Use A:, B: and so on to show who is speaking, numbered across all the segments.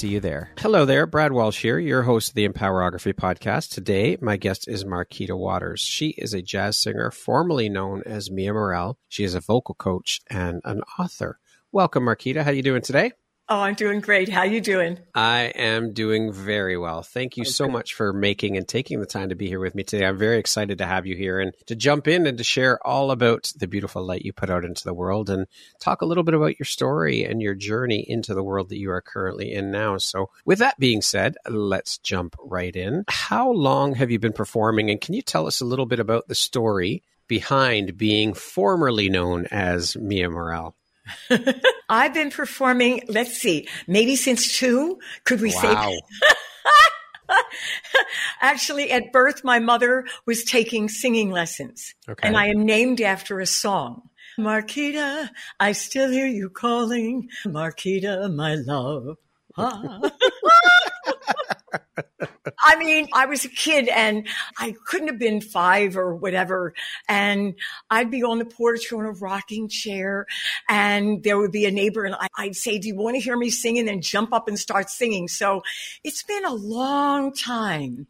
A: see you there. Hello there, Brad Walsh here, your host of the Empowerography podcast. Today, my guest is Marquita Waters. She is a jazz singer formerly known as Mia Morel. She is a vocal coach and an author. Welcome, Marquita. How are you doing today?
B: Oh, I'm doing great. How you doing?
A: I am doing very well. Thank you okay. so much for making and taking the time to be here with me today. I'm very excited to have you here and to jump in and to share all about the beautiful light you put out into the world and talk a little bit about your story and your journey into the world that you are currently in now. So, with that being said, let's jump right in. How long have you been performing and can you tell us a little bit about the story behind being formerly known as Mia Morel?
B: I've been performing, let's see, maybe since two. Could we wow. say? Actually, at birth, my mother was taking singing lessons. Okay. And I am named after a song. Marquita, I still hear you calling. Marquita, my love. Ah. I mean, I was a kid and I couldn't have been five or whatever. And I'd be on the porch on a rocking chair and there would be a neighbor and I'd say, do you want to hear me sing? And then jump up and start singing. So it's been a long time.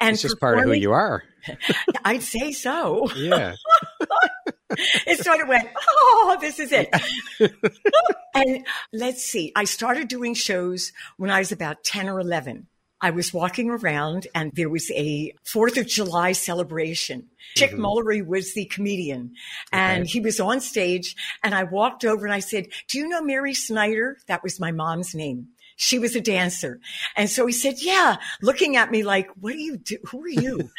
A: And it's just part of who you are.
B: I'd say so.
A: Yeah.
B: it sort of went, oh, this is it. and let's see, I started doing shows when I was about 10 or 11. I was walking around and there was a Fourth of July celebration. Chick mm-hmm. Mullery was the comedian and okay. he was on stage and I walked over and I said, do you know Mary Snyder? That was my mom's name. She was a dancer. And so he said, yeah, looking at me like, what do you do? Who are you?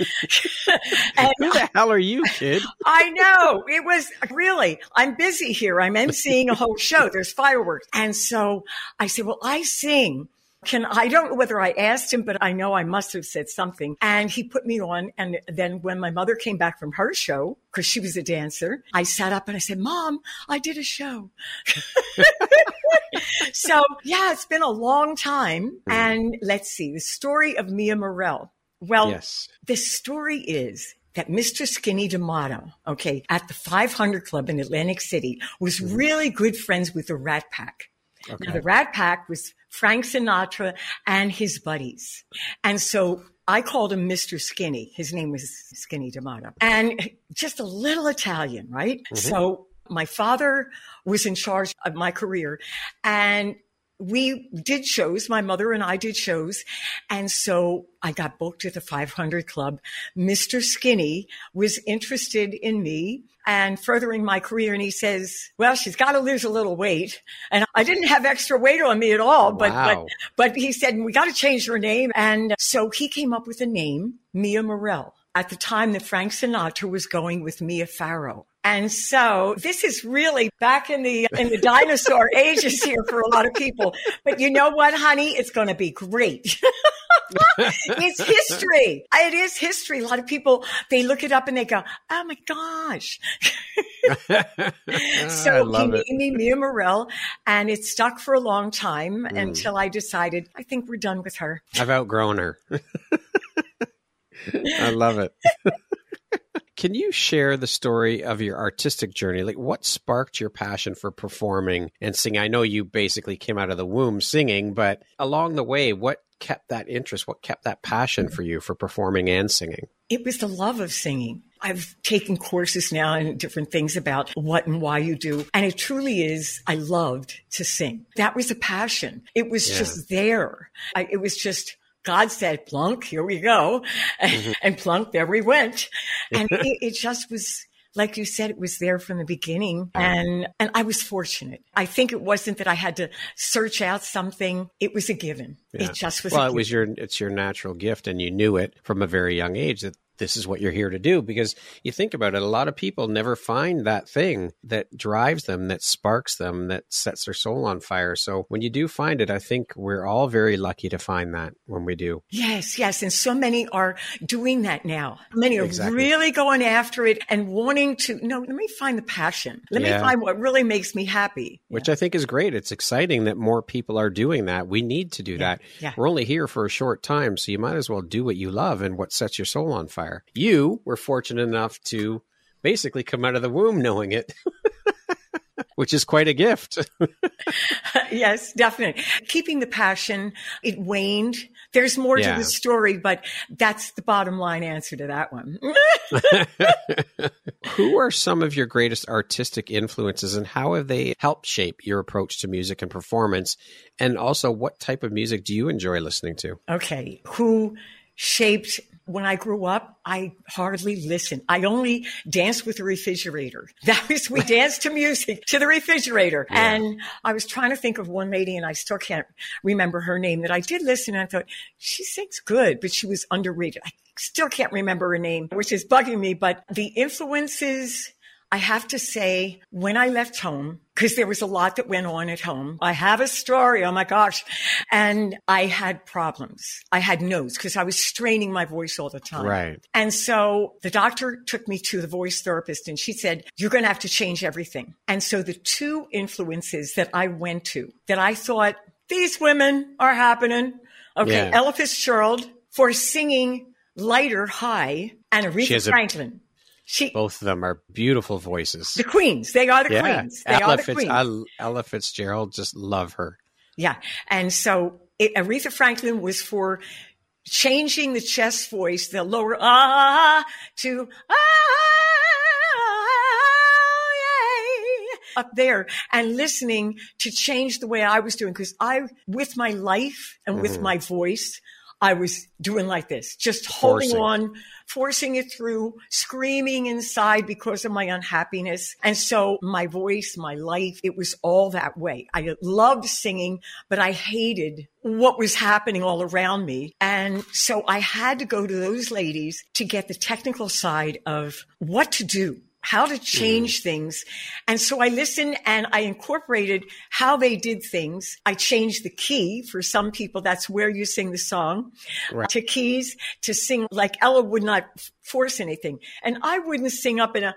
A: and Who the hell are you, kid?
B: I know it was really, I'm busy here. I'm emceeing a whole show. There's fireworks. And so I said, well, I sing can I don't know whether I asked him, but I know I must have said something. And he put me on. And then when my mother came back from her show, because she was a dancer, I sat up and I said, Mom, I did a show. so yeah, it's been a long time. Mm. And let's see, the story of Mia Morel. Well, yes. the story is that Mr. Skinny D'Amato, okay, at the 500 Club in Atlantic City was mm-hmm. really good friends with the Rat Pack. Okay. Now, the Rat Pack was Frank Sinatra and his buddies. And so I called him Mr. Skinny. His name was Skinny D'Amato. And just a little Italian, right? Mm-hmm. So my father was in charge of my career and we did shows. My mother and I did shows. And so I got booked at the 500 Club. Mr. Skinny was interested in me and furthering my career. And he says, well, she's got to lose a little weight. And I didn't have extra weight on me at all, but, wow. but, but he said, we got to change her name. And so he came up with a name, Mia Morel. At the time that Frank Sinatra was going with Mia Farrow. And so this is really back in the in the dinosaur ages here for a lot of people. But you know what, honey? It's going to be great. it's history. It is history. A lot of people they look it up and they go, "Oh my gosh!" so he named me Mia Morel, and it stuck for a long time mm. until I decided I think we're done with her.
A: I've outgrown her. I love it. Can you share the story of your artistic journey? Like, what sparked your passion for performing and singing? I know you basically came out of the womb singing, but along the way, what kept that interest? What kept that passion for you for performing and singing?
B: It was the love of singing. I've taken courses now and different things about what and why you do. And it truly is, I loved to sing. That was a passion. It was yeah. just there. I, it was just, God said, plunk, here we go. Mm-hmm. And plunk, there we went. And it, it just was, like you said, it was there from the beginning and, and I was fortunate. I think it wasn't that I had to search out something. It was a given. Yeah. It just was.
A: Well, it was your, it's your natural gift and you knew it from a very young age that this is what you're here to do because you think about it a lot of people never find that thing that drives them that sparks them that sets their soul on fire so when you do find it i think we're all very lucky to find that when we do
B: yes yes and so many are doing that now many are exactly. really going after it and wanting to no let me find the passion let yeah. me find what really makes me happy
A: which yeah. i think is great it's exciting that more people are doing that we need to do yeah. that yeah. we're only here for a short time so you might as well do what you love and what sets your soul on fire fire. You were fortunate enough to basically come out of the womb knowing it. Which is quite a gift.
B: yes, definitely. Keeping the passion, it waned. There's more yeah. to the story, but that's the bottom line answer to that one.
A: Who are some of your greatest artistic influences and how have they helped shape your approach to music and performance? And also, what type of music do you enjoy listening to?
B: Okay. Who shaped when I grew up, I hardly listened. I only danced with the refrigerator. That was, we danced to music, to the refrigerator. Yeah. And I was trying to think of one lady and I still can't remember her name that I did listen. And I thought, she sings good, but she was underrated. I still can't remember her name, which is bugging me, but the influences I have to say, when I left home, because there was a lot that went on at home, I have a story. Oh my gosh. And I had problems. I had nodes because I was straining my voice all the time.
A: Right.
B: And so the doctor took me to the voice therapist and she said, you're going to have to change everything. And so the two influences that I went to that I thought these women are happening. Okay. Yeah. Ella Fitzgerald for singing lighter high and Aretha Franklin.
A: She, Both of them are beautiful voices.
B: The queens. They are the yeah. queens. They Ella are the Fitz, queens. I,
A: Ella Fitzgerald, just love her.
B: Yeah. And so it, Aretha Franklin was for changing the chest voice, the lower ah to ah up there and listening to change the way I was doing because I, with my life and mm-hmm. with my voice, I was doing like this, just holding forcing. on, forcing it through, screaming inside because of my unhappiness. And so my voice, my life, it was all that way. I loved singing, but I hated what was happening all around me. And so I had to go to those ladies to get the technical side of what to do how to change mm. things. And so I listened and I incorporated how they did things. I changed the key for some people. That's where you sing the song right. to keys to sing like Ella would not force anything. And I wouldn't sing up in a,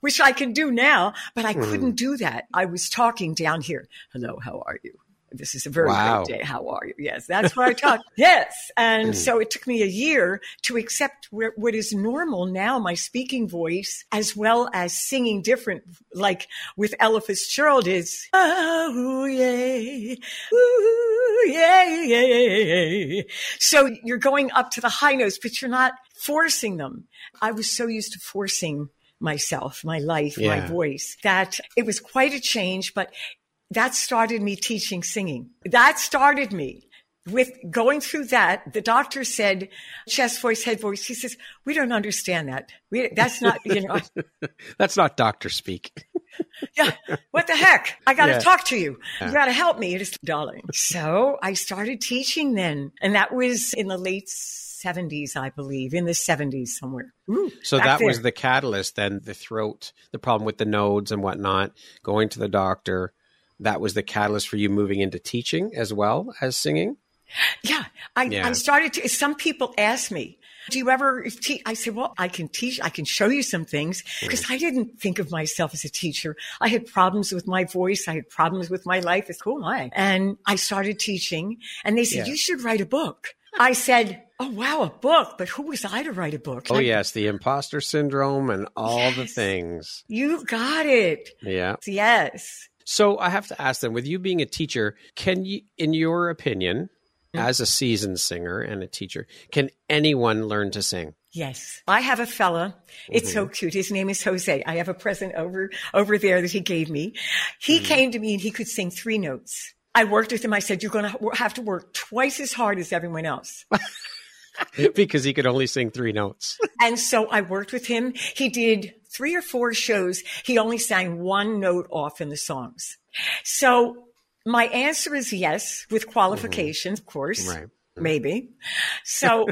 B: which I can do now, but I mm. couldn't do that. I was talking down here. Hello, how are you? This is a very wow. great day. How are you? Yes, that's what I talk. yes. And mm. so it took me a year to accept what is normal now, my speaking voice, as well as singing different, like with Ella Fitzgerald is, oh, yeah, ooh, yeah, yeah. So you're going up to the high notes, but you're not forcing them. I was so used to forcing myself, my life, yeah. my voice, that it was quite a change, but that started me teaching singing. That started me with going through that. The doctor said, chest voice, head voice. He says, we don't understand that. We, that's not, you know,
A: that's not doctor speak.
B: yeah. What the heck? I got to yeah. talk to you. You got to help me. It is darling. So I started teaching then. And that was in the late 70s, I believe, in the 70s somewhere.
A: Ooh, so that there. was the catalyst then, the throat, the problem with the nodes and whatnot, going to the doctor that was the catalyst for you moving into teaching as well as singing?
B: Yeah, I, yeah. I started to. Some people ask me, "Do you ever teach?" I said, "Well, I can teach. I can show you some things because mm. I didn't think of myself as a teacher. I had problems with my voice. I had problems with my life. It's cool, I and I started teaching, and they said yeah. you should write a book. I said, Oh wow, a book! But who was I to write a book?
A: Oh yes, the imposter syndrome and all yes, the things.
B: You got it.
A: Yeah.
B: Yes.
A: So I have to ask them: with you being a teacher, can you, in your opinion, mm-hmm. as a seasoned singer and a teacher, can anyone learn to sing?
B: Yes. I have a fella. It's mm-hmm. so cute. His name is Jose. I have a present over, over there that he gave me. He mm-hmm. came to me and he could sing three notes. I worked with him. I said, you're going to have to work twice as hard as everyone else.
A: because he could only sing three notes.
B: and so I worked with him. He did three or four shows. He only sang one note off in the songs. So my answer is yes, with qualifications, mm-hmm. of course. Right. Maybe. So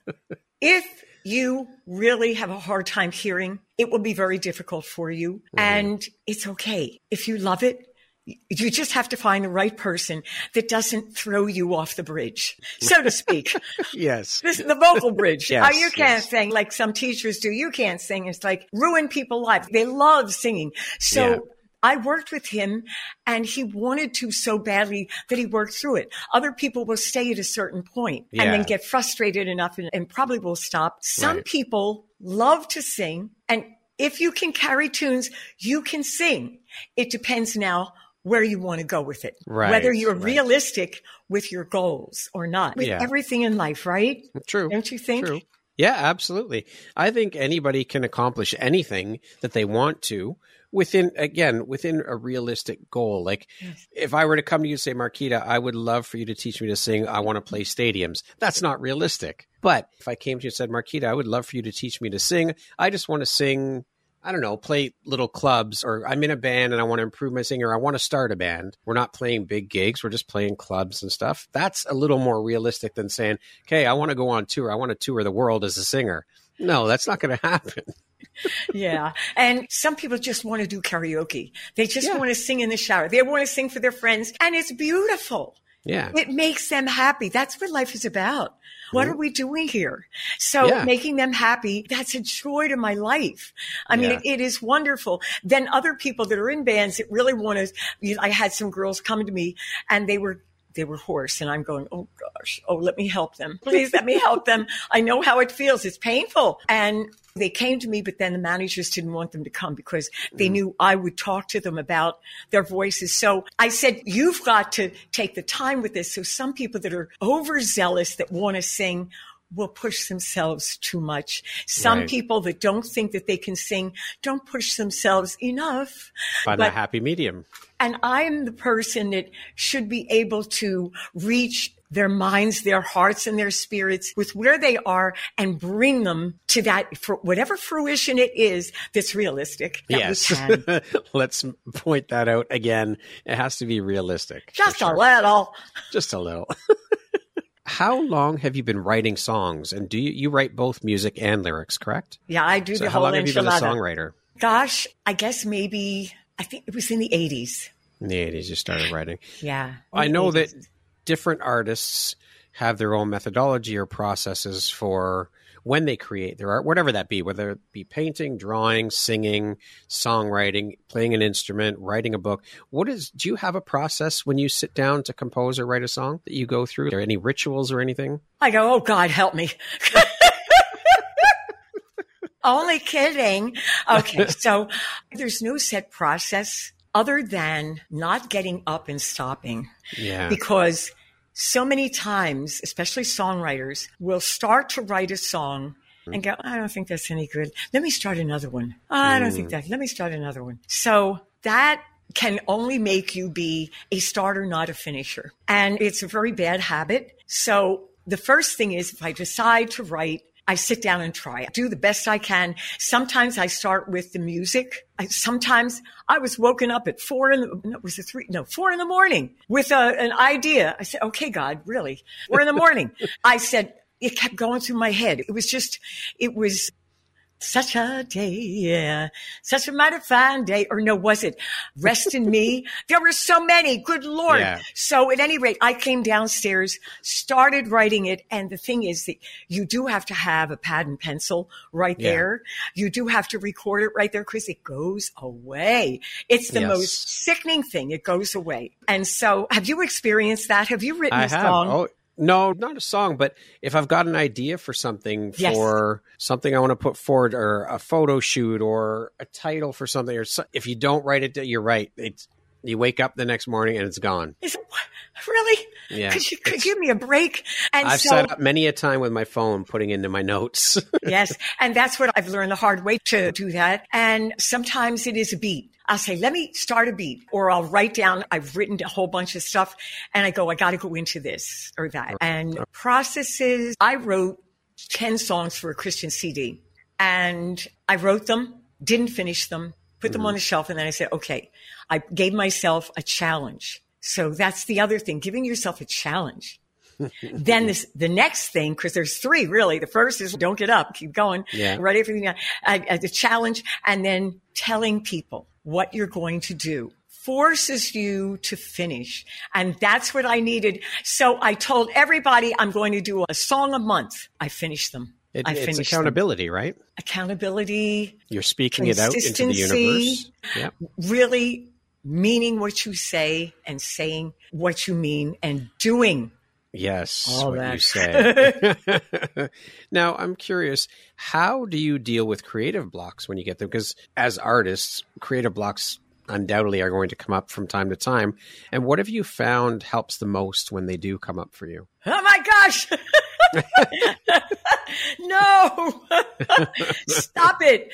B: if you really have a hard time hearing, it will be very difficult for you. Mm-hmm. And it's okay. If you love it, you just have to find the right person that doesn't throw you off the bridge, so to speak.
A: yes.
B: This is the vocal bridge. yes, oh, you can't yes. sing like some teachers do. You can't sing. It's like ruin people's lives. They love singing. So yeah. I worked with him and he wanted to so badly that he worked through it. Other people will stay at a certain point yeah. and then get frustrated enough and, and probably will stop. Some right. people love to sing and if you can carry tunes, you can sing. It depends now where you want to go with it. Right, Whether you're right. realistic with your goals or not. With yeah. everything in life, right?
A: True.
B: Don't you think?
A: True. Yeah, absolutely. I think anybody can accomplish anything that they want to within again within a realistic goal like yes. if i were to come to you and say marquita i would love for you to teach me to sing i want to play stadiums that's not realistic but if i came to you and said marquita i would love for you to teach me to sing i just want to sing I don't know, play little clubs or I'm in a band and I want to improve my singer. I want to start a band. We're not playing big gigs. We're just playing clubs and stuff. That's a little more realistic than saying, okay, I want to go on tour. I want to tour the world as a singer. No, that's not going to happen.
B: yeah. And some people just want to do karaoke. They just yeah. want to sing in the shower. They want to sing for their friends and it's beautiful.
A: Yeah.
B: It makes them happy. That's what life is about. What are we doing here? So yeah. making them happy, that's a joy to my life. I mean, yeah. it, it is wonderful. Then other people that are in bands that really want to, I had some girls come to me and they were they were hoarse and I'm going, Oh gosh. Oh, let me help them. Please let me help them. I know how it feels. It's painful. And they came to me, but then the managers didn't want them to come because they mm. knew I would talk to them about their voices. So I said, you've got to take the time with this. So some people that are overzealous that want to sing will push themselves too much. Some right. people that don't think that they can sing don't push themselves enough.
A: Find but, a happy medium.
B: And I'm the person that should be able to reach their minds, their hearts, and their spirits with where they are and bring them to that for whatever fruition it is that's realistic. That
A: yes. Let's point that out again. It has to be realistic.
B: Just sure. a little.
A: Just a little. How long have you been writing songs? And do you, you write both music and lyrics, correct?
B: Yeah, I do
A: so
B: the
A: how
B: whole
A: long have you been a songwriter?
B: Gosh, I guess maybe I think it was in the eighties.
A: In the eighties, you started writing.
B: Yeah,
A: I know 80s. that different artists have their own methodology or processes for when they create their art, whatever that be, whether it be painting, drawing, singing, songwriting, playing an instrument, writing a book. What is, do you have a process when you sit down to compose or write a song that you go through? Are there any rituals or anything?
B: I go, oh God, help me. Only kidding. Okay. So there's no set process other than not getting up and stopping.
A: Yeah.
B: Because so many times, especially songwriters, will start to write a song and go, I don't think that's any good. Let me start another one. Oh, I don't mm. think that. Let me start another one. So that can only make you be a starter, not a finisher. And it's a very bad habit. So the first thing is if I decide to write I sit down and try. I do the best I can. Sometimes I start with the music. I, sometimes I was woken up at four in the, no, was it three? No, four in the morning with a, an idea. I said, okay, God, really? Four in the morning. I said, it kept going through my head. It was just, it was such a day, yeah, such a mighty fine day. Or no, was it rest in me? There were so many. Good Lord. Yeah. So at any rate, I came downstairs, started writing it. And the thing is that you do have to have a pad and pencil right yeah. there. You do have to record it right there because it goes away. It's the yes. most sickening thing. It goes away. And so have you experienced that? Have you written
A: I
B: a
A: have.
B: song?
A: Oh No, not a song, but if I've got an idea for something
B: yes.
A: for something I want to put forward or a photo shoot or a title for something or so, if you don't write it you're right. It's you wake up the next morning and it's gone.
B: Is it, really?
A: Yeah.
B: Could you could give me a break?
A: And I've so, sat up many a time with my phone putting into my notes.
B: yes. And that's what I've learned the hard way to do that. And sometimes it is a beat. I'll say, let me start a beat or I'll write down, I've written a whole bunch of stuff and I go, I got to go into this or that. And processes, I wrote 10 songs for a Christian CD and I wrote them, didn't finish them, put them mm-hmm. on the shelf. And then I said, okay, I gave myself a challenge. So that's the other thing, giving yourself a challenge. then this, the next thing, because there's three really. The first is don't get up, keep going,
A: yeah.
B: write everything. Uh, uh, the challenge, and then telling people what you're going to do forces you to finish. And that's what I needed. So I told everybody I'm going to do a song a month. I finished them.
A: It,
B: I
A: it's accountability, them. right?
B: Accountability.
A: You're speaking it out into the universe. Yeah.
B: Really meaning what you say and saying what you mean and doing
A: Yes, All what that. you say. now, I'm curious, how do you deal with creative blocks when you get them? Because as artists, creative blocks undoubtedly are going to come up from time to time. And what have you found helps the most when they do come up for you?
B: Oh my gosh! no! Stop it!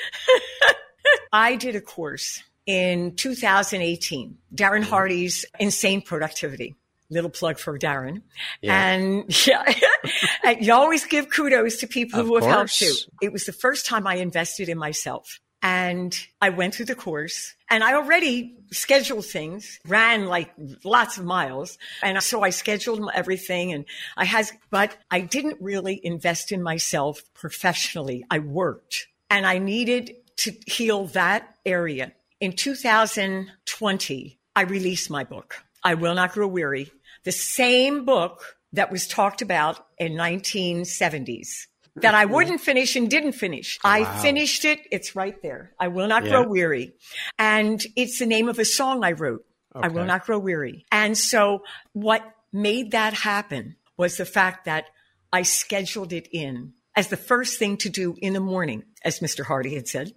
B: I did a course in 2018, Darren mm-hmm. Hardy's Insane Productivity. Little plug for Darren. Yeah. And yeah, you always give kudos to people
A: of
B: who have
A: course.
B: helped you. It was the first time I invested in myself. And I went through the course and I already scheduled things, ran like lots of miles. And so I scheduled everything and I had, but I didn't really invest in myself professionally. I worked and I needed to heal that area in 2020, I released my book, I Will Not Grow Weary, the same book that was talked about in 1970s that I wouldn't finish and didn't finish. Wow. I finished it. It's right there. I will not yeah. grow weary. And it's the name of a song I wrote. Okay. I will not grow weary. And so what made that happen was the fact that I scheduled it in as the first thing to do in the morning, as Mr. Hardy had said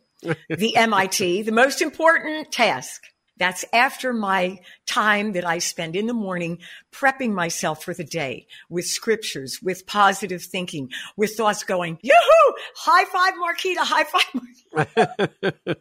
B: the MIT, the most important task. That's after my time that I spend in the morning prepping myself for the day with scriptures, with positive thinking, with thoughts going, yoo-hoo, high five, Marquita, high five. Marquita.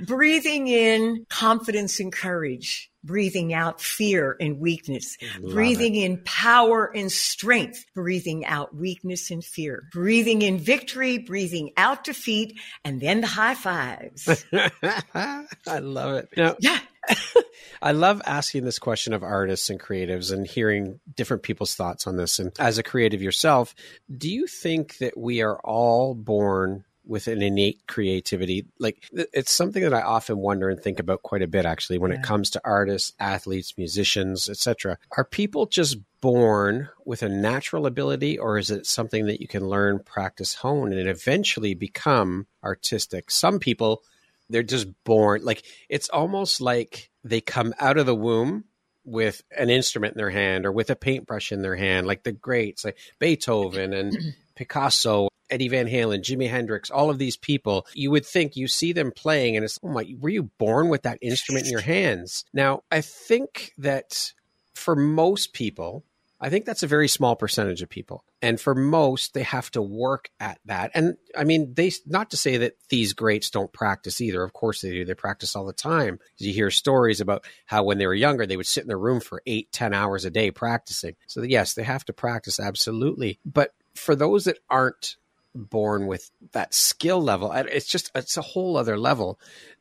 B: Breathing in confidence and courage breathing out fear and weakness, Love breathing it. in power and strength, breathing out weakness and fear, breathing in victory, breathing out defeat, and then the high fives.
A: I love it. Now,
B: yeah.
A: I love asking this question of artists and creatives and hearing different people's thoughts on this. And as a creative yourself, do you think that we are all born with an innate creativity. Like it's something that I often wonder and think about quite a bit actually when yeah. it comes to artists, athletes, musicians, etc. Are people just born with a natural ability or is it something that you can learn, practice, hone and eventually become artistic? Some people they're just born like it's almost like they come out of the womb with an instrument in their hand or with a paintbrush in their hand, like the greats, like Beethoven and Picasso Eddie Van Halen, Jimi Hendrix, all of these people, you would think you see them playing and it's, oh my, were you born with that instrument in your hands? Now, I think that for most people, I think that's a very small percentage of people. And for most, they have to work at that. And I mean, they, not to say that these greats don't practice either. Of course they do. They practice all the time. You hear stories about how when they were younger, they would sit in their room for eight, ten hours a day practicing. So yes, they have to practice absolutely. But for those that aren't born with that skill level. It's just it's a whole other level.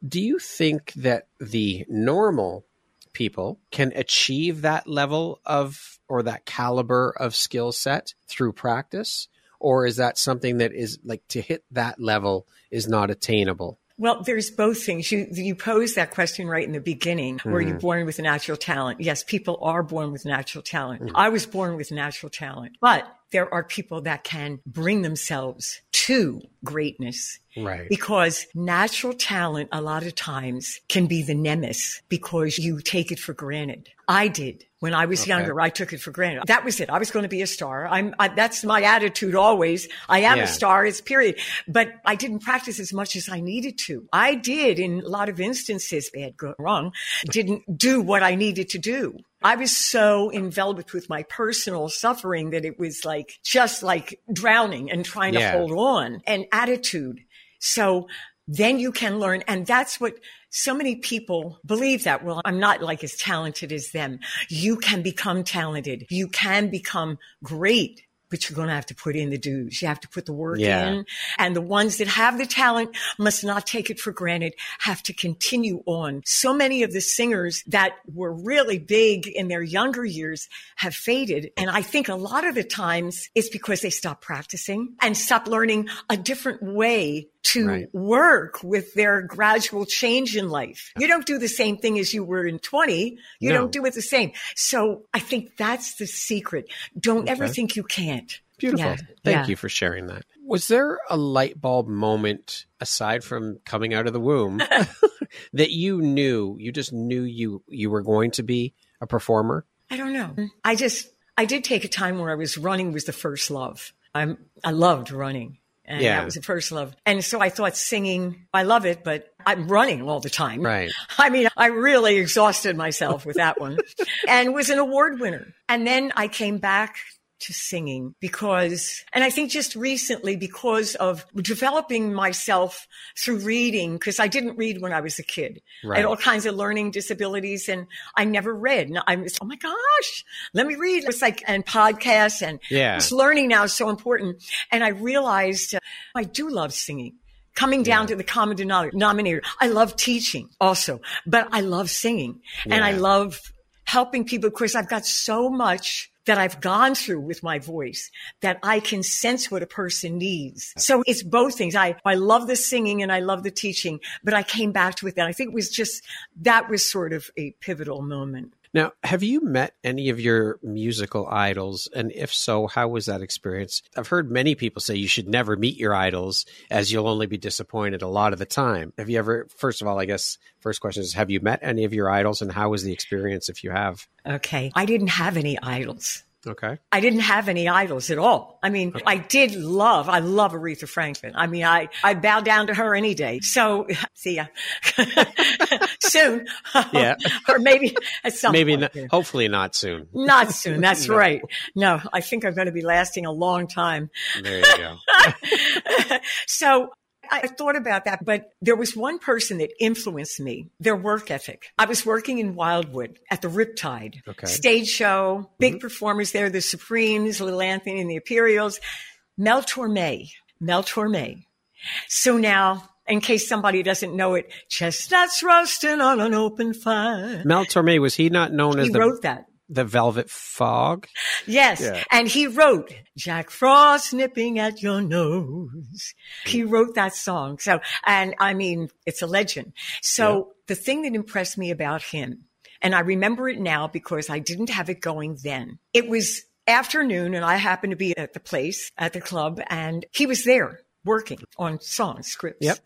A: Do you think that the normal people can achieve that level of or that caliber of skill set through practice? Or is that something that is like to hit that level is not attainable?
B: Well, there's both things. You you pose that question right in the beginning. Mm-hmm. Were you mm-hmm. born with a natural talent? Yes, people are born with natural talent. Mm-hmm. I was born with natural talent, but there are people that can bring themselves to greatness.
A: Right.
B: Because natural talent, a lot of times, can be the nemesis because you take it for granted. I did. When I was okay. younger, I took it for granted. That was it. I was going to be a star. I'm, I, that's my attitude always. I am yeah. a star, it's period. But I didn't practice as much as I needed to. I did in a lot of instances, bad, good, wrong, didn't do what I needed to do. I was so enveloped with my personal suffering that it was like just like drowning and trying yeah. to hold on and attitude. So then you can learn. And that's what so many people believe that, well, I'm not like as talented as them. You can become talented. You can become great but you're going to have to put in the dues. You have to put the work yeah. in. And the ones that have the talent must not take it for granted, have to continue on. So many of the singers that were really big in their younger years have faded. And I think a lot of the times it's because they stop practicing and stop learning a different way to right. work with their gradual change in life. You don't do the same thing as you were in 20. You no. don't do it the same. So I think that's the secret. Don't okay. ever think you can't.
A: Beautiful. Yeah. Thank yeah. you for sharing that. Was there a light bulb moment aside from coming out of the womb that you knew, you just knew you you were going to be a performer?
B: I don't know. I just I did take a time where I was running was the first love. I'm I loved running. And yeah. that was the first love. And so I thought singing, I love it, but I'm running all the time.
A: Right.
B: I mean, I really exhausted myself with that one and was an award winner. And then I came back to singing because, and I think just recently because of developing myself through reading, because I didn't read when I was a kid. Right. I had all kinds of learning disabilities and I never read. And I was, oh my gosh, let me read. It's like, and podcasts and
A: yeah.
B: just learning now is so important. And I realized uh, I do love singing coming down yeah. to the common denominator. I love teaching also, but I love singing yeah. and I love helping people. Of course, I've got so much that I've gone through with my voice that I can sense what a person needs. So it's both things. I, I love the singing and I love the teaching, but I came back to it then. I think it was just, that was sort of a pivotal moment.
A: Now, have you met any of your musical idols? And if so, how was that experience? I've heard many people say you should never meet your idols as you'll only be disappointed a lot of the time. Have you ever, first of all, I guess, first question is, have you met any of your idols and how was the experience if you have?
B: Okay. I didn't have any idols.
A: Okay.
B: I didn't have any idols at all. I mean, okay. I did love, I love Aretha Franklin. I mean, I, I bow down to her any day. So see ya soon.
A: Yeah.
B: or maybe at some
A: maybe
B: point.
A: Not, hopefully not soon.
B: Not soon. That's no. right. No, I think I'm going to be lasting a long time.
A: There you go.
B: so I thought about that, but there was one person that influenced me, their work ethic. I was working in Wildwood at the Riptide okay. stage show, big mm-hmm. performers there, the Supremes, Little Anthony and the Imperials, Mel Torme, Mel Torme. So now, in case somebody doesn't know it, chestnuts roasting on an open fire.
A: Mel Torme, was he not known
B: he
A: as
B: he wrote that
A: the Velvet Fog.
B: Yes. Yeah. And he wrote Jack Frost nipping at your nose. He hmm. wrote that song. So, and I mean, it's a legend. So yeah. the thing that impressed me about him, and I remember it now because I didn't have it going then. It was afternoon and I happened to be at the place, at the club, and he was there working on song scripts.
A: Yep.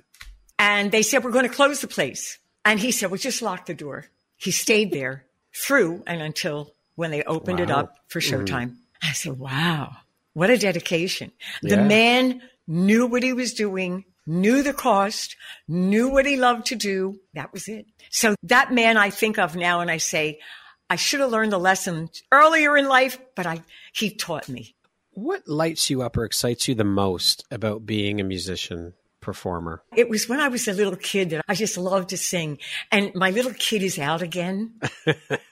B: And they said, we're going to close the place. And he said, well, just lock the door. He stayed there through and until when they opened wow. it up for. Showtime. Mm. I said, wow, what a dedication. Yeah. The man knew what he was doing, knew the cost, knew what he loved to do. That was it. So that man I think of now and I say, I should have learned the lesson earlier in life, but I, he taught me.
A: What lights you up or excites you the most about being a musician? Performer?
B: It was when I was a little kid that I just loved to sing. And my little kid is out again.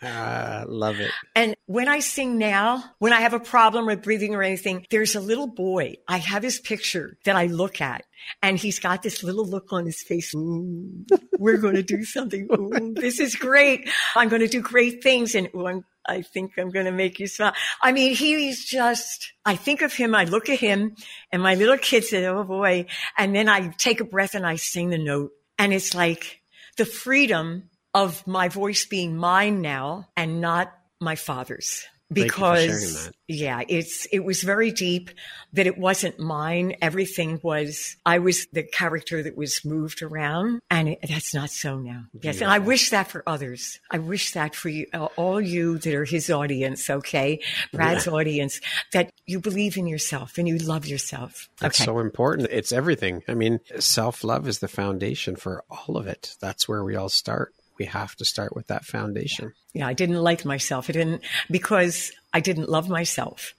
A: uh, love it.
B: And when I sing now, when I have a problem with breathing or anything, there's a little boy. I have his picture that I look at. And he's got this little look on his face. Ooh, we're going to do something. Ooh, this is great. I'm going to do great things. And ooh, I'm I think I'm going to make you smile. I mean, he's just, I think of him, I look at him and my little kid said, Oh boy. And then I take a breath and I sing the note and it's like the freedom of my voice being mine now and not my father's. Because yeah, it's it was very deep that it wasn't mine. Everything was I was the character that was moved around, and it, that's not so now. Yes, and I wish that for others. I wish that for you, all you that are his audience. Okay, Brad's yeah. audience, that you believe in yourself and you love yourself.
A: That's okay. so important. It's everything. I mean, self love is the foundation for all of it. That's where we all start we have to start with that foundation.
B: Yeah, I didn't like myself. I didn't because I didn't love myself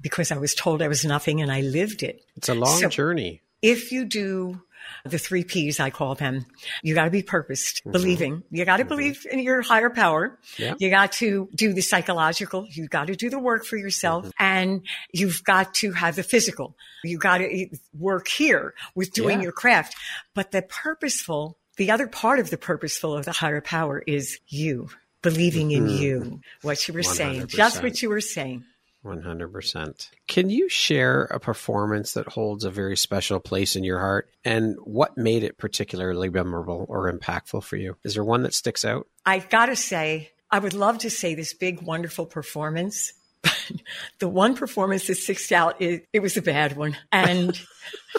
B: because I was told I was nothing and I lived it.
A: It's a long so journey.
B: If you do the three P's, I call them. You got to be purposed, mm-hmm. believing. You got to mm-hmm. believe in your higher power. Yeah. You got to do the psychological. You got to do the work for yourself mm-hmm. and you've got to have the physical. You got to work here with doing yeah. your craft, but the purposeful the other part of the purposeful of the higher power is you believing in mm-hmm. you, what you were 100%. saying, just what you were saying.
A: 100%. Can you share a performance that holds a very special place in your heart and what made it particularly memorable or impactful for you? Is there one that sticks out?
B: I got to say, I would love to say this big, wonderful performance, but the one performance that sticks out, it, it was a bad one. And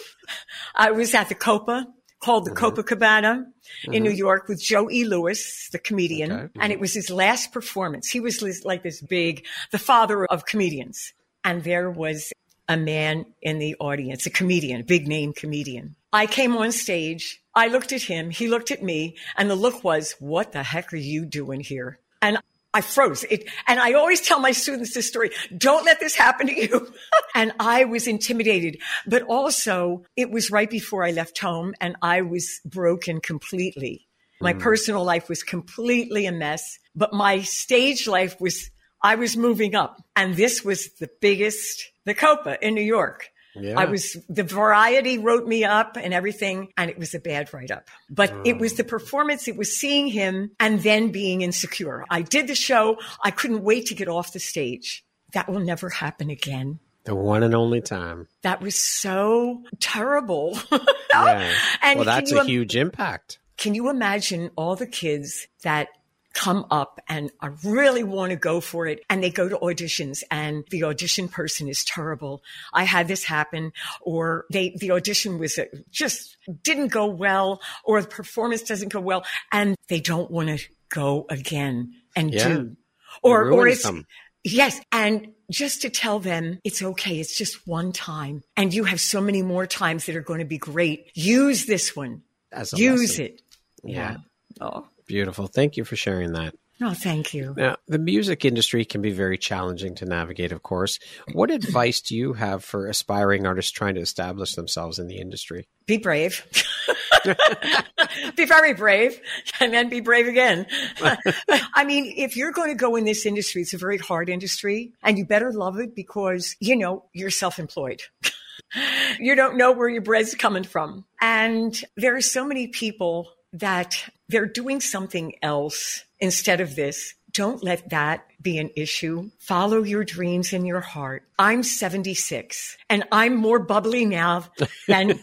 B: I was at the Copa called the mm-hmm. Copacabana mm-hmm. in New mm-hmm. York with Joe E. Lewis, the comedian. Okay. Mm-hmm. And it was his last performance. He was like this big, the father of comedians. And there was a man in the audience, a comedian, a big name comedian. I came on stage. I looked at him. He looked at me. And the look was, what the heck are you doing here? And I froze. It, and I always tell my students this story. Don't let this happen to you. and I was intimidated, but also it was right before I left home and I was broken completely. My mm. personal life was completely a mess, but my stage life was, I was moving up and this was the biggest, the Copa in New York. Yeah. I was, the variety wrote me up and everything, and it was a bad write up. But it was the mm. performance, it was seeing him and then being insecure. I did the show. I couldn't wait to get off the stage. That will never happen again.
A: The one and only time.
B: That was so terrible.
A: yeah. And well, that's a huge impact.
B: Can you imagine all the kids that come up and I really want to go for it. And they go to auditions and the audition person is terrible. I had this happen or they, the audition was uh, just didn't go well or the performance doesn't go well and they don't want to go again and yeah. do. Or, or it's, them. Yes. And just to tell them it's okay. It's just one time. And you have so many more times that are going to be great. Use this one. Use lesson. it.
A: Yeah. yeah. Oh. Beautiful. Thank you for sharing that.
B: No, thank you.
A: Now, the music industry can be very challenging to navigate, of course. What advice do you have for aspiring artists trying to establish themselves in the industry?
B: Be brave. be very brave and then be brave again. I mean, if you're going to go in this industry, it's a very hard industry and you better love it because, you know, you're self employed. you don't know where your bread's coming from. And there are so many people that they're doing something else instead of this. Don't let that be an issue. Follow your dreams in your heart. I'm 76 and I'm more bubbly now than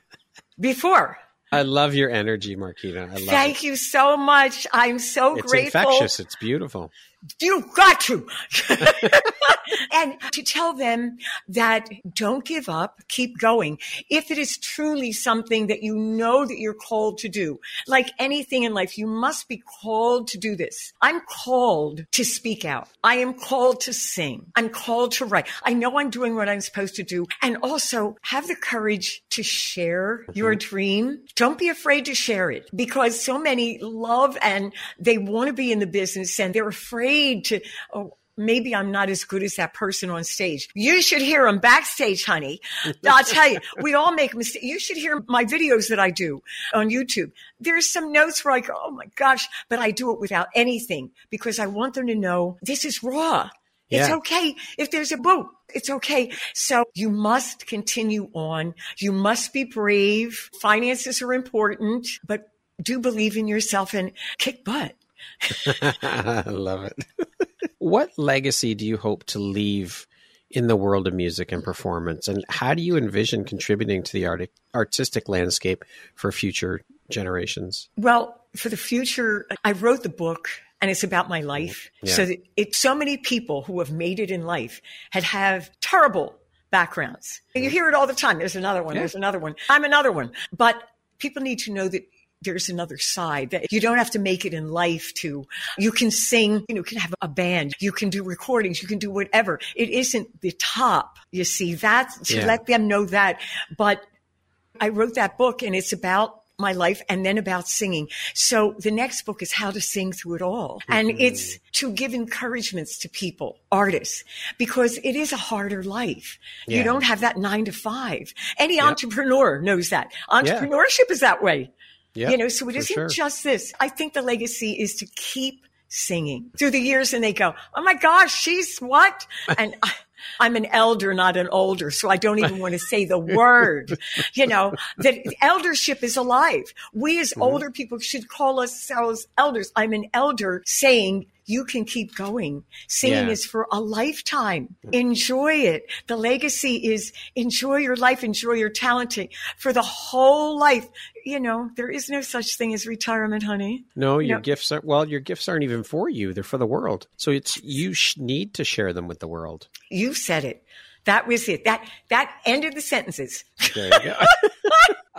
B: before.
A: I love your energy, Marquita. I love
B: Thank
A: it.
B: you so much. I'm so
A: it's
B: grateful.
A: It's infectious. It's beautiful.
B: You got to. and to tell them that don't give up, keep going. If it is truly something that you know that you're called to do, like anything in life, you must be called to do this. I'm called to speak out. I am called to sing. I'm called to write. I know I'm doing what I'm supposed to do. And also have the courage to share your mm-hmm. dream. Don't be afraid to share it because so many love and they want to be in the business and they're afraid afraid to, oh, maybe I'm not as good as that person on stage. You should hear them backstage, honey. I'll tell you, we all make mistakes. You should hear my videos that I do on YouTube. There's some notes where I go, oh my gosh, but I do it without anything because I want them to know this is raw. Yeah. It's okay if there's a boo. It's okay. So you must continue on. You must be brave. Finances are important, but do believe in yourself and kick butt.
A: I love it. what legacy do you hope to leave in the world of music and performance? And how do you envision contributing to the art- artistic landscape for future generations?
B: Well, for the future, I wrote the book and it's about my mm-hmm. life. Yeah. So it's so many people who have made it in life had have terrible backgrounds. And you hear it all the time. There's another one. Yeah. There's another one. I'm another one. But people need to know that there's another side that you don't have to make it in life to you can sing you know you can have a band you can do recordings you can do whatever it isn't the top you see that to yeah. let them know that but i wrote that book and it's about my life and then about singing. So the next book is how to sing through it all. And mm-hmm. it's to give encouragements to people, artists, because it is a harder life. Yeah. You don't have that nine to five. Any yep. entrepreneur knows that. Entrepreneurship yeah. is that way. Yep, you know, so it isn't sure. just this. I think the legacy is to keep singing through the years and they go, Oh my gosh, she's what? and I, I'm an elder, not an older, so I don't even want to say the word. You know, that eldership is alive. We as mm-hmm. older people should call ourselves elders. I'm an elder saying you can keep going. Singing yeah. is for a lifetime. Enjoy it. The legacy is enjoy your life, enjoy your talenting eh, for the whole life. You know, there is no such thing as retirement, honey.
A: No, your gifts are well, your gifts aren't even for you. They're for the world. So it's you need to share them with the world.
B: You said it. That was it. That that ended the sentences. There you go.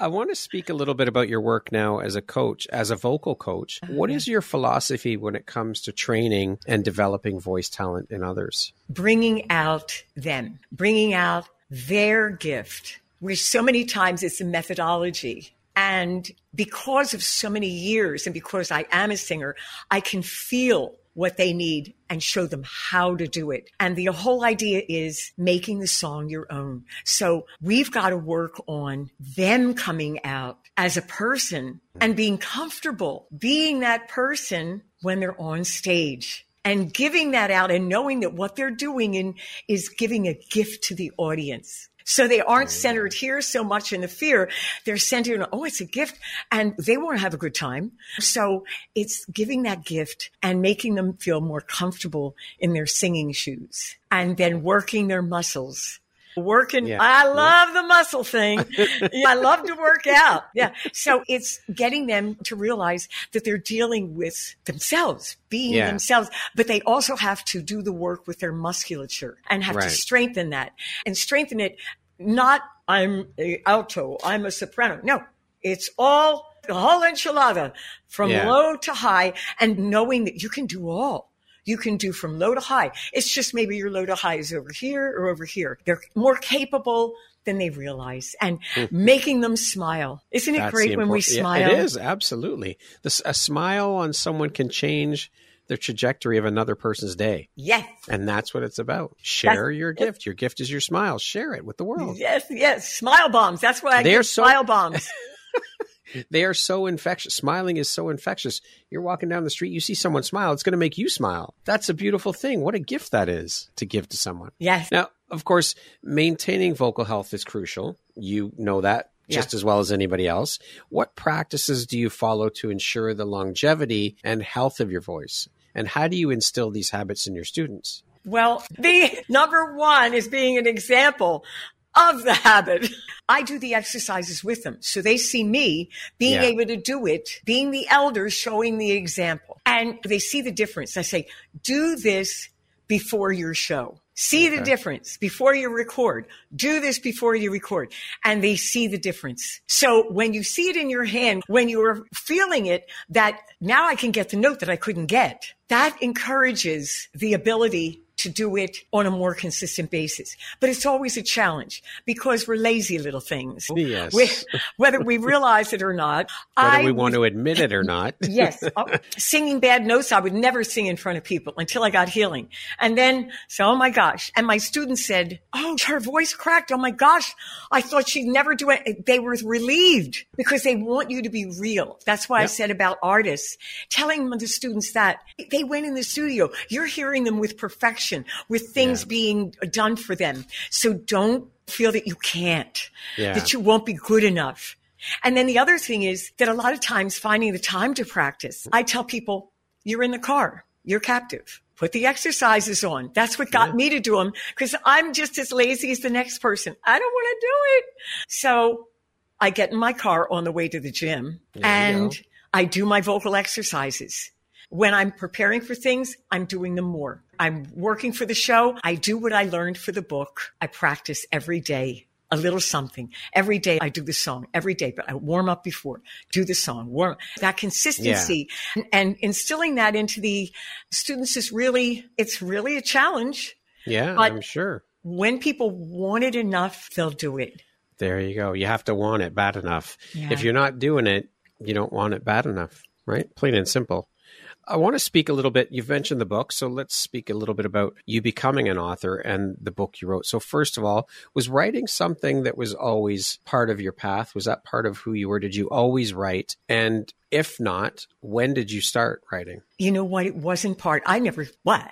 A: I want to speak a little bit about your work now as a coach, as a vocal coach. What mm-hmm. is your philosophy when it comes to training and developing voice talent in others?
B: Bringing out them, bringing out their gift. Where so many times it's a methodology. And because of so many years and because I am a singer, I can feel what they need and show them how to do it. And the whole idea is making the song your own. So we've got to work on them coming out as a person and being comfortable being that person when they're on stage and giving that out and knowing that what they're doing in is giving a gift to the audience. So they aren't oh, centered here so much in the fear. They're centered in, oh, it's a gift and they want to have a good time. So it's giving that gift and making them feel more comfortable in their singing shoes and then working their muscles working. Yeah. I love yeah. the muscle thing. I love to work out. Yeah. So it's getting them to realize that they're dealing with themselves, being yeah. themselves, but they also have to do the work with their musculature and have right. to strengthen that and strengthen it. Not I'm a alto, I'm a soprano. No, it's all the whole enchilada from low to high and knowing that you can do all you can do from low to high. It's just maybe your low to high is over here or over here. They're more capable than they realize and hmm. making them smile. Isn't it That's great when we smile?
A: Yeah, it is, absolutely. This, a smile on someone can change the trajectory of another person's day.
B: Yes.
A: And that's what it's about. Share that's, your gift. Your gift is your smile. Share it with the world.
B: Yes, yes. Smile bombs. That's why I They're so, smile bombs.
A: they are so infectious. Smiling is so infectious. You're walking down the street, you see someone smile, it's going to make you smile. That's a beautiful thing. What a gift that is to give to someone.
B: Yes.
A: Now, of course, maintaining vocal health is crucial. You know that just yeah. as well as anybody else. What practices do you follow to ensure the longevity and health of your voice? And how do you instill these habits in your students?
B: Well, the number one is being an example of the habit. I do the exercises with them. So they see me being yeah. able to do it, being the elder, showing the example. And they see the difference. I say, do this before your show. See okay. the difference before you record. Do this before you record. And they see the difference. So when you see it in your hand, when you're feeling it, that now I can get the note that I couldn't get, that encourages the ability to do it on a more consistent basis. But it's always a challenge because we're lazy little things.
A: Yes.
B: We, whether we realize it or not.
A: Whether I, we want to admit it or not.
B: yes. Oh, singing bad notes, I would never sing in front of people until I got healing. And then, so, oh my gosh. And my students said, Oh, her voice cracked. Oh my gosh. I thought she'd never do it. They were relieved because they want you to be real. That's why yep. I said about artists, telling the students that they went in the studio. You're hearing them with perfection with things yeah. being done for them. So don't feel that you can't, yeah. that you won't be good enough. And then the other thing is that a lot of times finding the time to practice, I tell people, you're in the car, you're captive. Put the exercises on. That's what got yeah. me to do them because I'm just as lazy as the next person. I don't want to do it. So I get in my car on the way to the gym there and I do my vocal exercises. When I'm preparing for things, I'm doing them more. I'm working for the show. I do what I learned for the book. I practice every day a little something. Every day I do the song every day, but I warm up before, do the song, warm that consistency yeah. and, and instilling that into the students is really, it's really a challenge.
A: Yeah, but I'm sure.
B: When people want it enough, they'll do it.
A: There you go. You have to want it bad enough. Yeah. If you're not doing it, you don't want it bad enough, right? Plain and simple. I want to speak a little bit. You've mentioned the book, so let's speak a little bit about you becoming an author and the book you wrote. So, first of all, was writing something that was always part of your path? Was that part of who you were? Did you always write? And if not, when did you start writing?
B: You know what? It wasn't part. I never, what?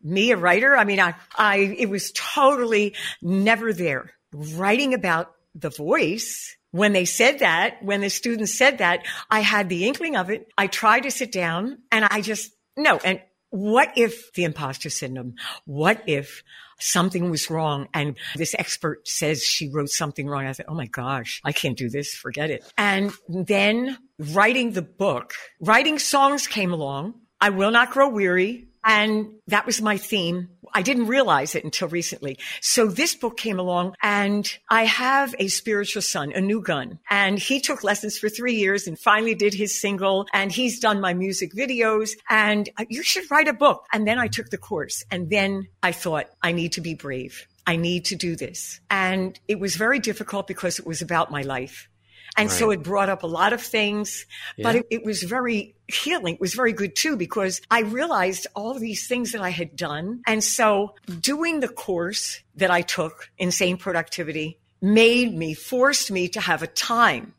B: Me, a writer? I mean, I, I, it was totally never there. Writing about the voice when they said that, when the students said that, I had the inkling of it. I tried to sit down and I just, no. And what if the imposter syndrome? What if something was wrong and this expert says she wrote something wrong? I thought, oh my gosh, I can't do this. Forget it. And then writing the book, writing songs came along. I will not grow weary. And that was my theme. I didn't realize it until recently. So this book came along and I have a spiritual son, a new gun, and he took lessons for three years and finally did his single and he's done my music videos and uh, you should write a book. And then I took the course and then I thought I need to be brave. I need to do this. And it was very difficult because it was about my life. And right. so it brought up a lot of things, yeah. but it, it, was very healing. It was very good too, because I realized all these things that I had done. And so doing the course that I took, Insane Productivity, made me, forced me to have a time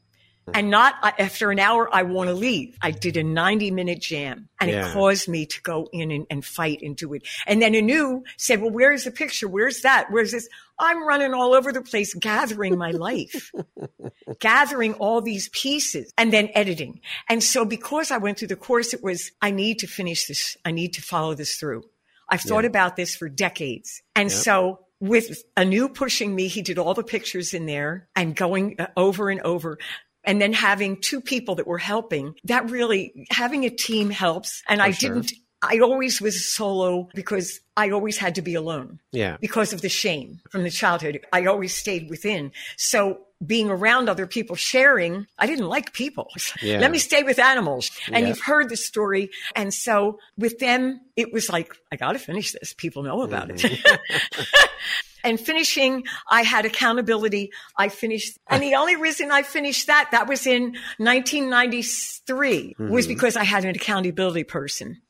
B: and not uh, after an hour, I want to leave. I did a 90 minute jam and yeah. it caused me to go in and, and, fight and do it. And then Anu said, well, where's the picture? Where's that? Where's this? I'm running all over the place, gathering my life, gathering all these pieces and then editing. And so because I went through the course, it was, I need to finish this. I need to follow this through. I've thought yeah. about this for decades. And so with Anu pushing me, he did all the pictures in there and going uh, over and over and then having two people that were helping that really having a team helps and For i sure. didn't I always was solo because I always had to be alone.
A: Yeah.
B: Because of the shame from the childhood. I always stayed within. So being around other people sharing, I didn't like people. Yeah. Let me stay with animals. And yeah. you've heard the story. And so with them, it was like, I got to finish this. People know about mm-hmm. it. And finishing, I had accountability. I finished, and the only reason I finished that, that was in 1993, mm-hmm. was because I had an accountability person.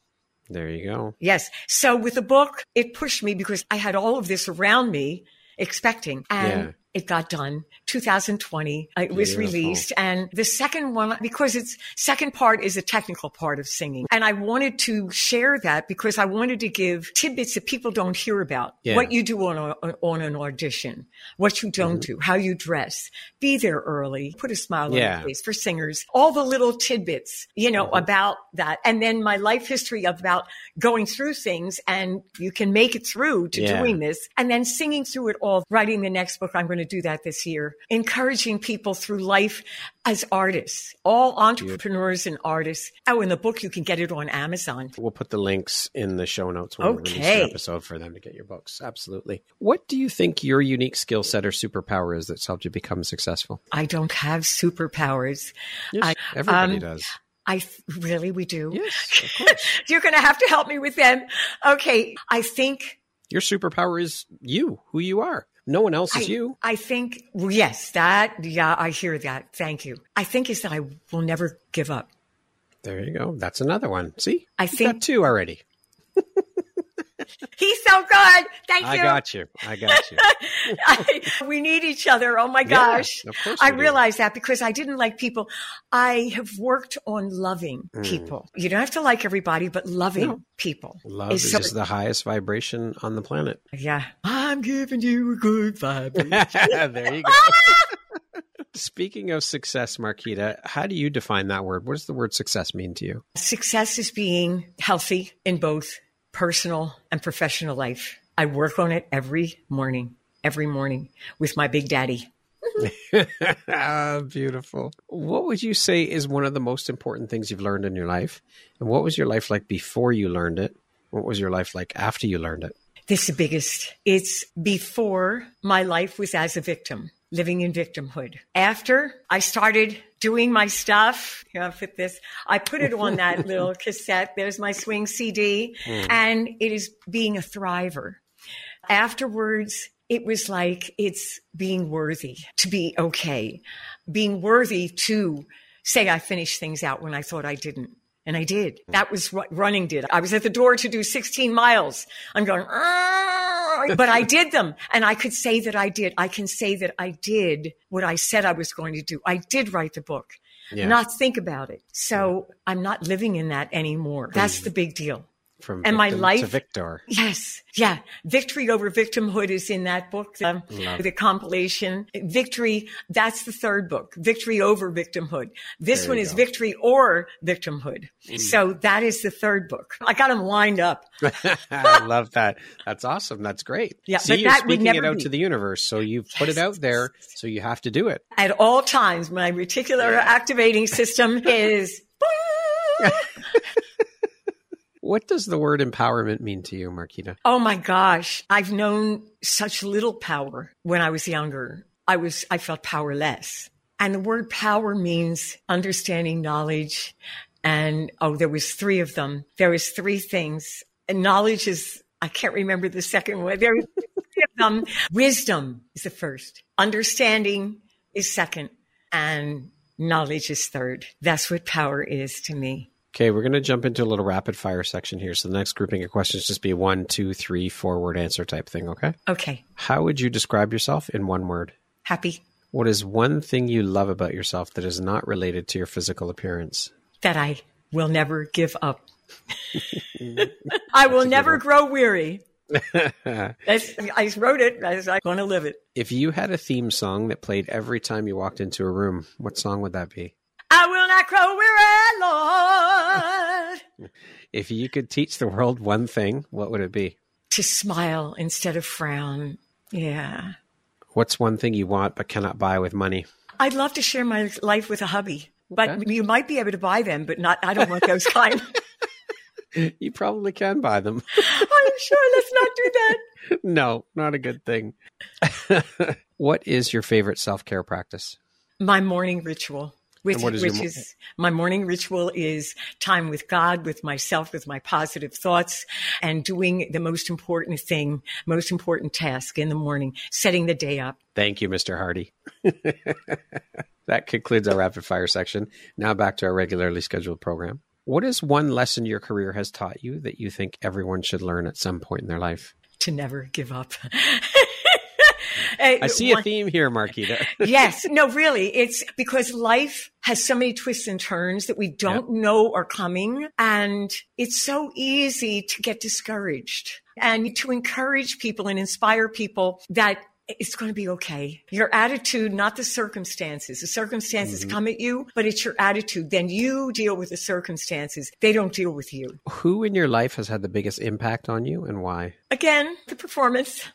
A: There you go.
B: Yes. So with the book, it pushed me because I had all of this around me expecting. And yeah it got done 2020 it was Beautiful. released and the second one because its second part is a technical part of singing and i wanted to share that because i wanted to give tidbits that people don't hear about yeah. what you do on, a, on an audition what you don't mm-hmm. do how you dress be there early put a smile yeah. on your face for singers all the little tidbits you know mm-hmm. about that and then my life history about going through things and you can make it through to yeah. doing this and then singing through it all writing the next book i'm going to do that this year, encouraging people through life as artists, all entrepreneurs and artists. Oh, in the book, you can get it on Amazon.
A: We'll put the links in the show notes when okay. we release the episode for them to get your books. Absolutely. What do you think your unique skill set or superpower is that's helped you become successful?
B: I don't have superpowers.
A: Yes, I, everybody um, does.
B: I really, we do.
A: Yes.
B: You're going to have to help me with them. Okay. I think
A: your superpower is you, who you are. No one else is you.
B: I think, yes, that, yeah, I hear that. Thank you. I think is that I will never give up.
A: There you go. That's another one. See?
B: I think
A: two already.
B: He's so good. Thank you. I
A: got you. I got you.
B: I, we need each other. Oh my gosh.
A: Yeah, of course
B: I realized that because I didn't like people. I have worked on loving mm. people. You don't have to like everybody, but loving no. people.
A: Love is, is so, the highest vibration on the planet.
B: Yeah. I'm giving you a good vibration.
A: there you go. Speaking of success, Marquita, how do you define that word? What does the word success mean to you?
B: Success is being healthy in both personal and professional life. I work on it every morning, every morning with my big daddy.
A: Beautiful. What would you say is one of the most important things you've learned in your life? And what was your life like before you learned it? What was your life like after you learned it?
B: This is the biggest. It's before my life was as a victim, living in victimhood. After I started doing my stuff, you know, fit this, I put it on that little cassette. There's my swing CD, mm. and it is being a thriver. Afterwards, it was like it's being worthy to be okay, being worthy to say I finished things out when I thought I didn't. And I did. That was what running did. I was at the door to do 16 miles. I'm going, but I did them. And I could say that I did. I can say that I did what I said I was going to do. I did write the book, yeah. not think about it. So yeah. I'm not living in that anymore. That's the big deal
A: from and my life to victor.
B: Yes, yeah. Victory over victimhood is in that book, the, the, compilation. Victory. That's the third book. Victory over victimhood. This there one is go. victory or victimhood. Mm. So that is the third book. I got them lined up.
A: I love that. That's awesome. That's great.
B: Yeah,
A: See,
B: but
A: you're
B: that
A: speaking it
B: out be.
A: to the universe, so you've yes. put it out there. So you have to do it
B: at all times. My reticular yeah. activating system is.
A: What does the word empowerment mean to you, Marquita?
B: Oh my gosh. I've known such little power when I was younger. I was, I felt powerless. And the word power means understanding knowledge. And oh, there was three of them. There was three things. And knowledge is, I can't remember the second one. There was three of them. Wisdom is the first. Understanding is second. And knowledge is third. That's what power is to me.
A: Okay, we're going to jump into a little rapid fire section here. So the next grouping of questions just be one, two, three, four word answer type thing. Okay.
B: Okay.
A: How would you describe yourself in one word?
B: Happy.
A: What is one thing you love about yourself that is not related to your physical appearance?
B: That I will never give up. I will never grow weary. I wrote it. I am going to live it.
A: If you had a theme song that played every time you walked into a room, what song would that be?
B: I will not grow weary,
A: Lord. if you could teach the world one thing, what would it be?
B: To smile instead of frown. Yeah.
A: What's one thing you want but cannot buy with money?
B: I'd love to share my life with a hubby, but okay. you might be able to buy them, but not. I don't want those kind.
A: you probably can buy them.
B: I'm sure. Let's not do that.
A: No, not a good thing. what is your favorite self care practice?
B: My morning ritual which, is, which is my morning ritual is time with God, with myself, with my positive thoughts and doing the most important thing, most important task in the morning, setting the day up.
A: Thank you, Mr. Hardy. that concludes our rapid fire section. Now back to our regularly scheduled program. What is one lesson your career has taught you that you think everyone should learn at some point in their life?
B: To never give up.
A: I see a theme here, Marquita.
B: yes. No, really. It's because life has so many twists and turns that we don't yep. know are coming. And it's so easy to get discouraged and to encourage people and inspire people that it's going to be okay. Your attitude, not the circumstances. The circumstances mm-hmm. come at you, but it's your attitude. Then you deal with the circumstances. They don't deal with you.
A: Who in your life has had the biggest impact on you and why?
B: Again, the performance.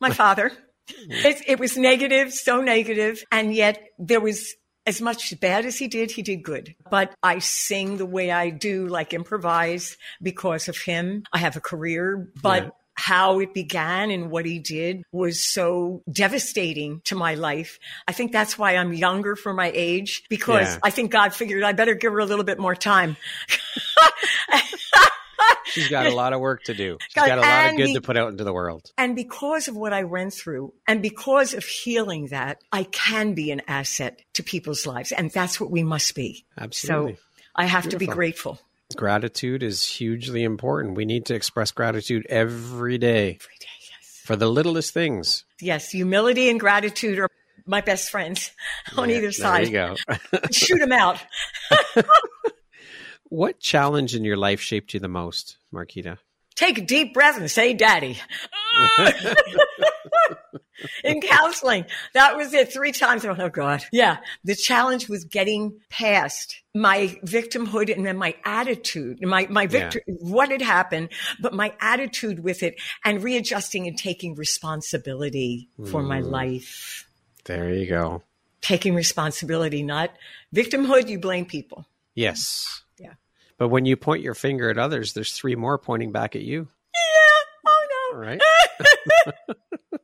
B: My father. It, it was negative, so negative, and yet there was as much bad as he did, he did good. But I sing the way I do, like improvise because of him. I have a career, but yeah. how it began and what he did was so devastating to my life. I think that's why I'm younger for my age because yeah. I think God figured I better give her a little bit more time.
A: She's got a lot of work to do. She's got a lot of good be- to put out into the world.
B: And because of what I went through and because of healing that, I can be an asset to people's lives. And that's what we must be.
A: Absolutely.
B: So I have Beautiful. to be grateful.
A: Gratitude is hugely important. We need to express gratitude every day.
B: Every day, yes.
A: For the littlest things.
B: Yes, humility and gratitude are my best friends on yeah, either side.
A: There you
B: go. Shoot them out.
A: What challenge in your life shaped you the most, Marquita?
B: Take a deep breath and say, Daddy. in counseling, that was it three times. Oh, God. Yeah. The challenge was getting past my victimhood and then my attitude, my, my victor, yeah. what had happened, but my attitude with it and readjusting and taking responsibility for mm. my life.
A: There you go.
B: taking responsibility, not victimhood. You blame people.
A: Yes. But when you point your finger at others, there's three more pointing back at you.
B: Yeah. Oh no.
A: Right.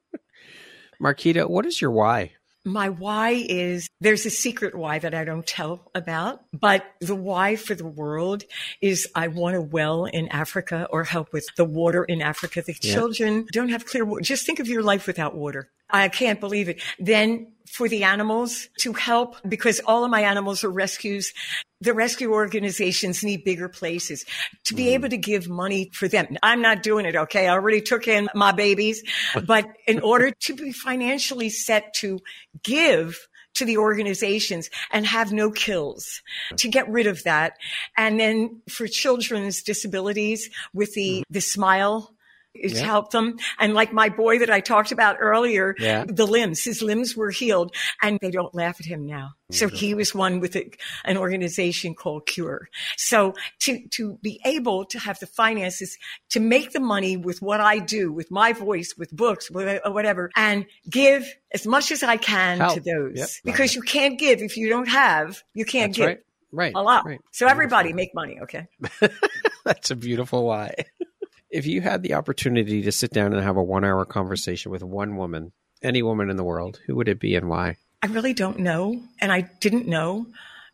A: Marquita, what is your why?
B: My why is there's a secret why that I don't tell about, but the why for the world is I want a well in Africa or help with the water in Africa. The yeah. children don't have clear water. Just think of your life without water. I can't believe it. Then for the animals to help because all of my animals are rescues. The rescue organizations need bigger places to be mm. able to give money for them. I'm not doing it. Okay. I already took in my babies, but in order to be financially set to give to the organizations and have no kills to get rid of that. And then for children's disabilities with the, mm. the smile it's yeah. helped them. And like my boy that I talked about earlier, yeah. the limbs, his limbs were healed and they don't laugh at him now. So mm-hmm. he was one with a, an organization called Cure. So to, to be able to have the finances to make the money with what I do, with my voice, with books, with uh, whatever, and give as much as I can Help. to those yep. because you can't give if you don't have, you can't
A: That's
B: give.
A: Right. Right.
B: A lot.
A: Right.
B: So everybody make money. Okay.
A: That's a beautiful why. If you had the opportunity to sit down and have a one hour conversation with one woman, any woman in the world, who would it be and why?
B: I really don't know. And I didn't know.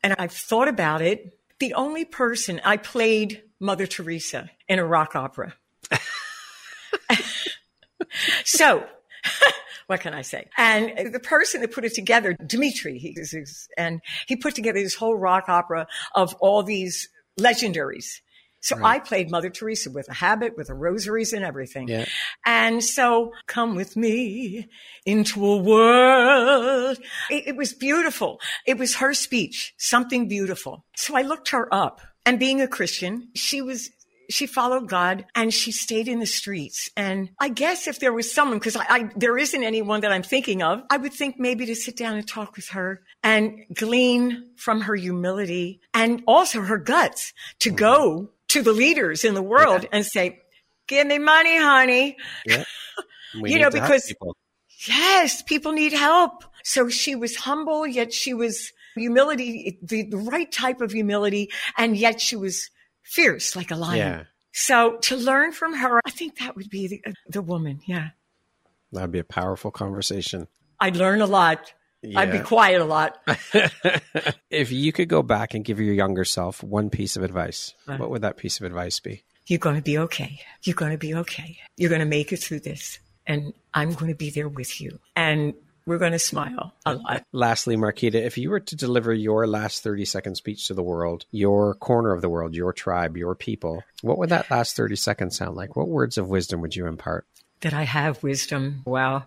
B: And I've thought about it. The only person I played Mother Teresa in a rock opera. so, what can I say? And the person that put it together, Dimitri, he, is, and he put together this whole rock opera of all these legendaries. So right. I played Mother Teresa with a habit, with the rosaries and everything.
A: Yeah.
B: And so come with me into a world. It, it was beautiful. It was her speech, something beautiful. So I looked her up and being a Christian, she was she followed God and she stayed in the streets. And I guess if there was someone, because I, I, there isn't anyone that I'm thinking of, I would think maybe to sit down and talk with her and glean from her humility and also her guts to mm-hmm. go to the leaders in the world yeah. and say, give me money, honey.
A: Yeah.
B: you know, because people. yes, people need help. So she was humble, yet she was humility, the, the right type of humility. And yet she was fierce like a lion. Yeah. So to learn from her, I think that would be the, the woman. Yeah.
A: That'd be a powerful conversation.
B: I'd learn a lot. Yeah. I'd be quiet a lot.
A: if you could go back and give your younger self one piece of advice, what would that piece of advice be?
B: You're going to be okay. You're going to be okay. You're going to make it through this. And I'm going to be there with you. And we're going to smile a lot.
A: Lastly, Marquita, if you were to deliver your last 30 second speech to the world, your corner of the world, your tribe, your people, what would that last 30 seconds sound like? What words of wisdom would you impart?
B: That I have wisdom. Wow.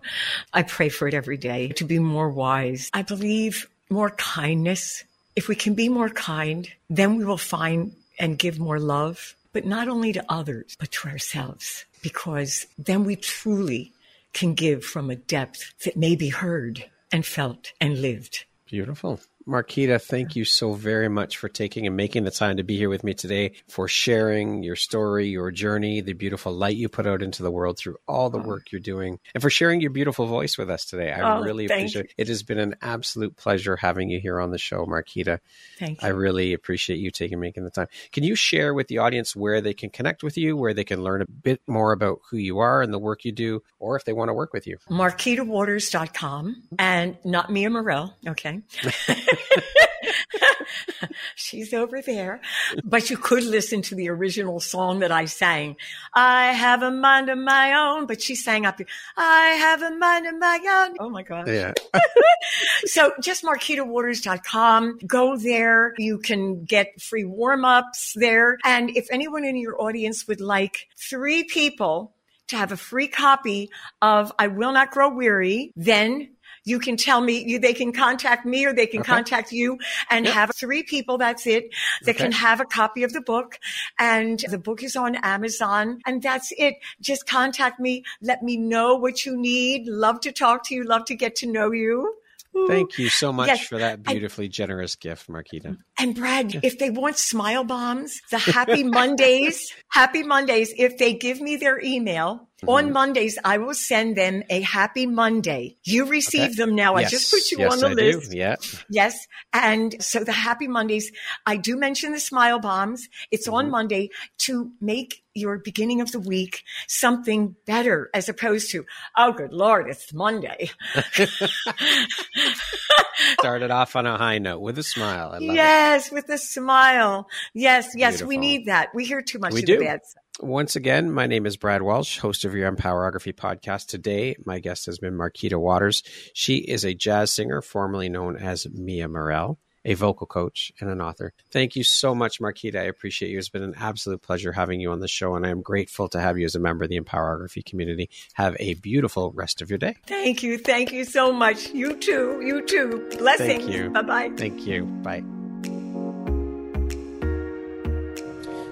B: I pray for it every day to be more wise. I believe more kindness. If we can be more kind, then we will find and give more love, but not only to others, but to ourselves, because then we truly can give from a depth that may be heard and felt and lived.
A: Beautiful. Marquita, thank you so very much for taking and making the time to be here with me today, for sharing your story, your journey, the beautiful light you put out into the world through all the oh. work you're doing, and for sharing your beautiful voice with us today. I oh, really appreciate it. It has been an absolute pleasure having you here on the show, Marquita.
B: Thank you.
A: I really appreciate you taking making the time. Can you share with the audience where they can connect with you, where they can learn a bit more about who you are and the work you do, or if they want to work with you?
B: MarquitaWaters.com and not Mia Morell. Okay. She's over there. But you could listen to the original song that I sang. I have a mind of my own, but she sang up here. I have a mind of my own. Oh my God.
A: Yeah.
B: so just marquitawaters.com. Go there. You can get free warm ups there. And if anyone in your audience would like three people to have a free copy of I Will Not Grow Weary, then you can tell me, you, they can contact me or they can okay. contact you and yep. have three people. That's it. They okay. can have a copy of the book and the book is on Amazon and that's it. Just contact me. Let me know what you need. Love to talk to you. Love to get to know you.
A: Thank you so much yes. for that beautifully and, generous gift, Marquita.
B: And Brad, if they want smile bombs, the happy Mondays, happy Mondays, if they give me their email, Mm-hmm. On Mondays, I will send them a happy Monday. You receive okay. them now. Yes. I just put you
A: yes,
B: on the
A: I
B: list.
A: Do. Yeah.
B: Yes. And so the happy Mondays, I do mention the smile bombs. It's mm-hmm. on Monday to make your beginning of the week something better as opposed to, oh, good Lord, it's Monday.
A: Started off on a high note with a smile.
B: yes,
A: it.
B: with a smile. Yes, yes, Beautiful. we need that. We hear too much
A: we
B: of
A: do.
B: the bad stuff.
A: Once again, my name is Brad Welsh, host of your Empowerography podcast. Today, my guest has been Marquita Waters. She is a jazz singer, formerly known as Mia Morel a vocal coach, and an author. Thank you so much, Marquita. I appreciate you. It's been an absolute pleasure having you on the show, and I am grateful to have you as a member of the Empowerography community. Have a beautiful rest of your day.
B: Thank you. Thank you so much. You too. You too. Blessings.
A: Thank you.
B: Bye bye.
A: Thank you. Bye.